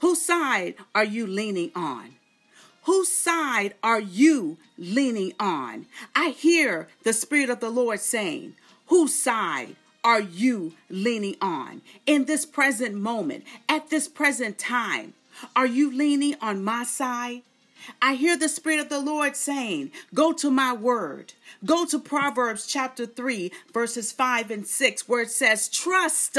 Whose side are you leaning on? Whose side are you leaning on? I hear the Spirit of the Lord saying, Whose side are you leaning on in this present moment, at this present time? Are you leaning on my side? I hear the Spirit of the Lord saying, Go to my word. Go to Proverbs chapter 3, verses 5 and 6, where it says, Trust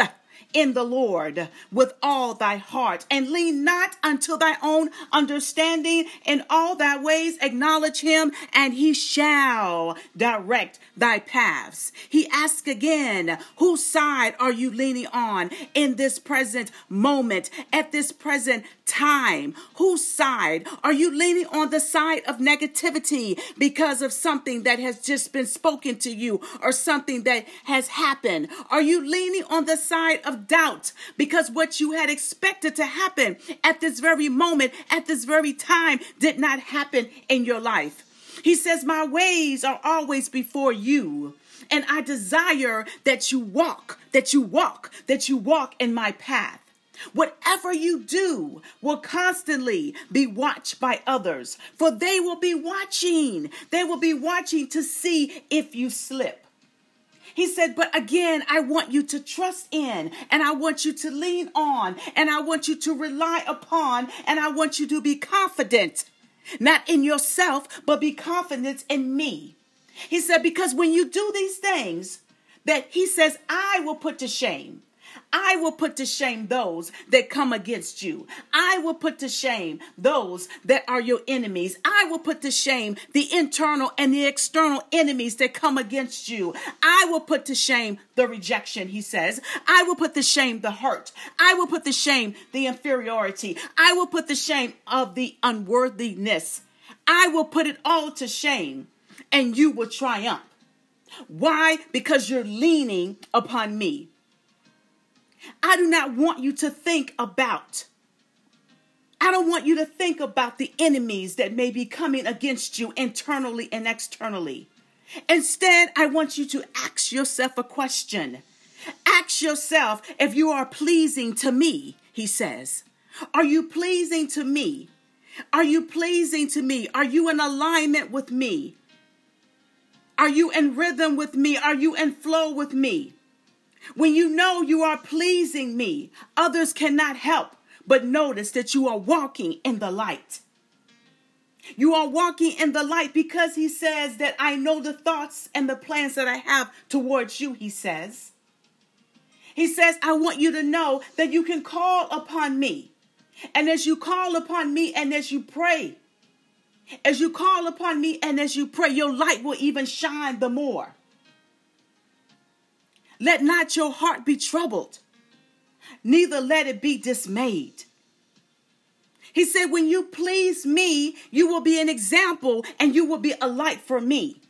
in the Lord with all thy heart and lean not unto thy own understanding in all thy ways acknowledge him and he shall direct thy paths. He asks again, whose side are you leaning on in this present moment, at this present time? Whose side are you leaning on the side of negativity because of something that has just been spoken to you or something that has happened? Are you leaning on the side of doubt because what you had expected to happen at this very moment, at this very time, did not happen in your life? He says, My ways are always before you. And I desire that you walk, that you walk, that you walk in my path. Whatever you do will constantly be watched by others, for they will be watching. They will be watching to see if you slip. He said, But again, I want you to trust in, and I want you to lean on, and I want you to rely upon, and I want you to be confident, not in yourself, but be confident in me. He said, Because when you do these things, that he says, I will put to shame. I will put to shame those that come against you. I will put to shame those that are your enemies. I will put to shame the internal and the external enemies that come against you. I will put to shame the rejection, he says. I will put to shame the hurt. I will put to shame the inferiority. I will put to shame of the unworthiness. I will put it all to shame and you will triumph. Why? Because you're leaning upon me. I do not want you to think about. I don't want you to think about the enemies that may be coming against you internally and externally. Instead, I want you to ask yourself a question. Ask yourself if you are pleasing to me, he says. Are you pleasing to me? Are you pleasing to me? Are you in alignment with me? Are you in rhythm with me? Are you in flow with me? When you know you are pleasing me, others cannot help but notice that you are walking in the light. You are walking in the light because he says that I know the thoughts and the plans that I have towards you, he says. He says, I want you to know that you can call upon me. And as you call upon me and as you pray, as you call upon me and as you pray, your light will even shine the more. Let not your heart be troubled, neither let it be dismayed. He said, When you please me, you will be an example and you will be a light for me.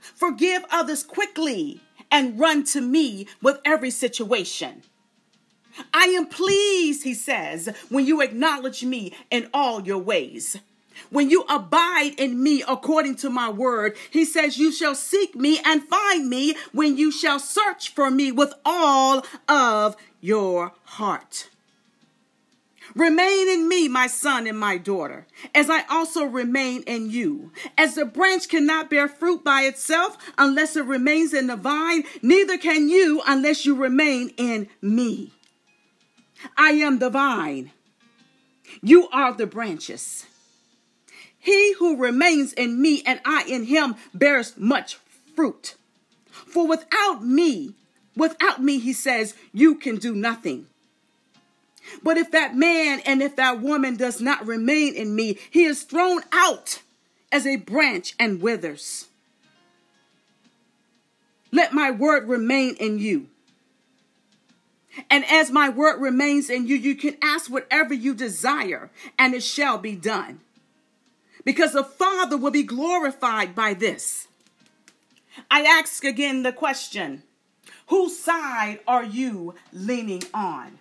Forgive others quickly and run to me with every situation. I am pleased, he says, when you acknowledge me in all your ways. When you abide in me according to my word, he says, You shall seek me and find me when you shall search for me with all of your heart. Remain in me, my son and my daughter, as I also remain in you. As the branch cannot bear fruit by itself unless it remains in the vine, neither can you unless you remain in me. I am the vine, you are the branches. He who remains in me and I in him bears much fruit. For without me, without me, he says, you can do nothing. But if that man and if that woman does not remain in me, he is thrown out as a branch and withers. Let my word remain in you. And as my word remains in you, you can ask whatever you desire, and it shall be done because the Father will be glorified by this. I ask again the question whose side are you leaning on?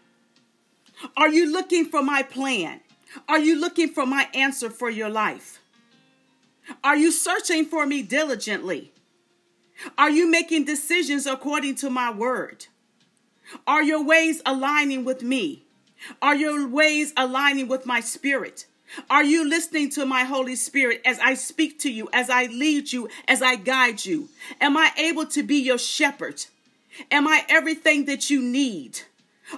Are you looking for my plan? Are you looking for my answer for your life? Are you searching for me diligently? Are you making decisions according to my word? Are your ways aligning with me? Are your ways aligning with my spirit? Are you listening to my Holy Spirit as I speak to you, as I lead you, as I guide you? Am I able to be your shepherd? Am I everything that you need?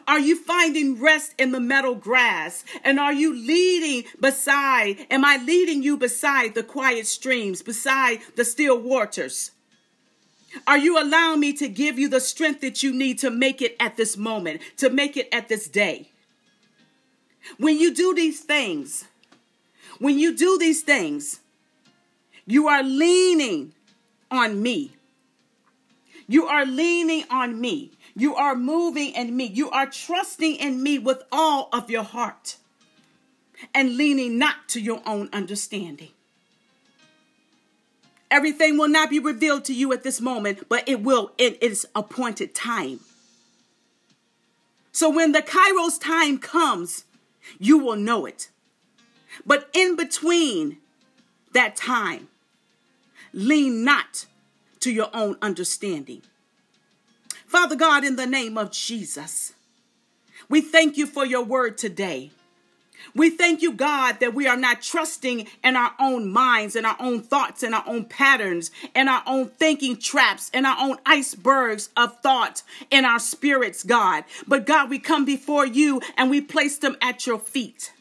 Are you finding rest in the meadow grass? And are you leading beside, am I leading you beside the quiet streams, beside the still waters? Are you allowing me to give you the strength that you need to make it at this moment, to make it at this day? When you do these things, when you do these things, you are leaning on me. You are leaning on me. You are moving in me. You are trusting in me with all of your heart and leaning not to your own understanding. Everything will not be revealed to you at this moment, but it will in its appointed time. So when the Kairos time comes, you will know it. But in between that time, lean not to your own understanding. Father God, in the name of Jesus, we thank you for your word today. We thank you, God, that we are not trusting in our own minds and our own thoughts and our own patterns and our own thinking traps and our own icebergs of thought in our spirits, God. But God, we come before you and we place them at your feet.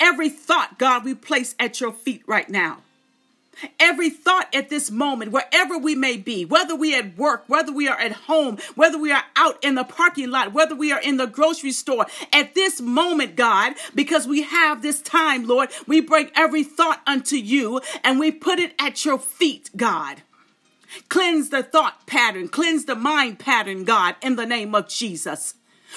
Every thought, God, we place at your feet right now. Every thought at this moment, wherever we may be, whether we at work, whether we are at home, whether we are out in the parking lot, whether we are in the grocery store, at this moment, God, because we have this time, Lord, we bring every thought unto you and we put it at your feet, God. Cleanse the thought pattern, cleanse the mind pattern, God, in the name of Jesus.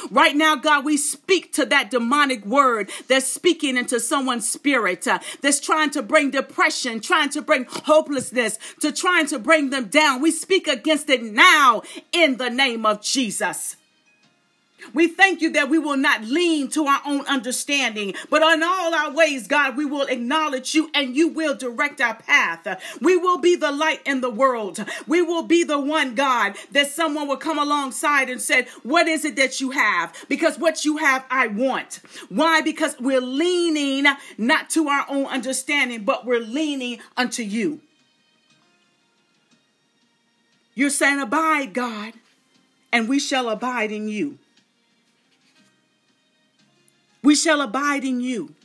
Right now, God, we speak to that demonic word that's speaking into someone's spirit, uh, that's trying to bring depression, trying to bring hopelessness, to trying to bring them down. We speak against it now in the name of Jesus. We thank you that we will not lean to our own understanding, but on all our ways, God, we will acknowledge you and you will direct our path. We will be the light in the world. We will be the one, God, that someone will come alongside and say, What is it that you have? Because what you have, I want. Why? Because we're leaning not to our own understanding, but we're leaning unto you. You're saying, Abide, God, and we shall abide in you. We shall abide in you.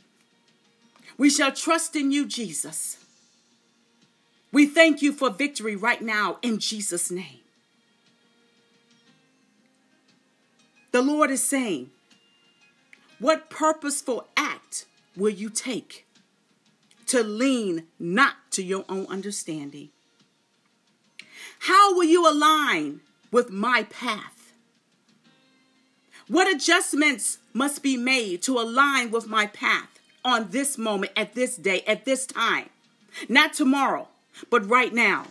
We shall trust in you, Jesus. We thank you for victory right now in Jesus' name. The Lord is saying, What purposeful act will you take to lean not to your own understanding? How will you align with my path? What adjustments must be made to align with my path on this moment, at this day, at this time? Not tomorrow, but right now.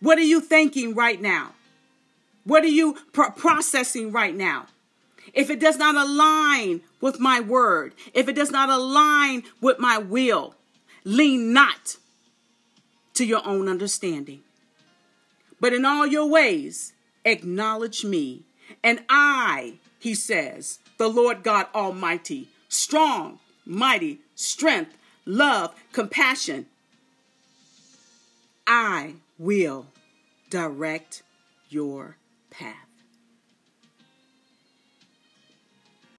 What are you thinking right now? What are you pro- processing right now? If it does not align with my word, if it does not align with my will, lean not to your own understanding. But in all your ways, acknowledge me. And I, he says, the Lord God Almighty, strong, mighty, strength, love, compassion, I will direct your path.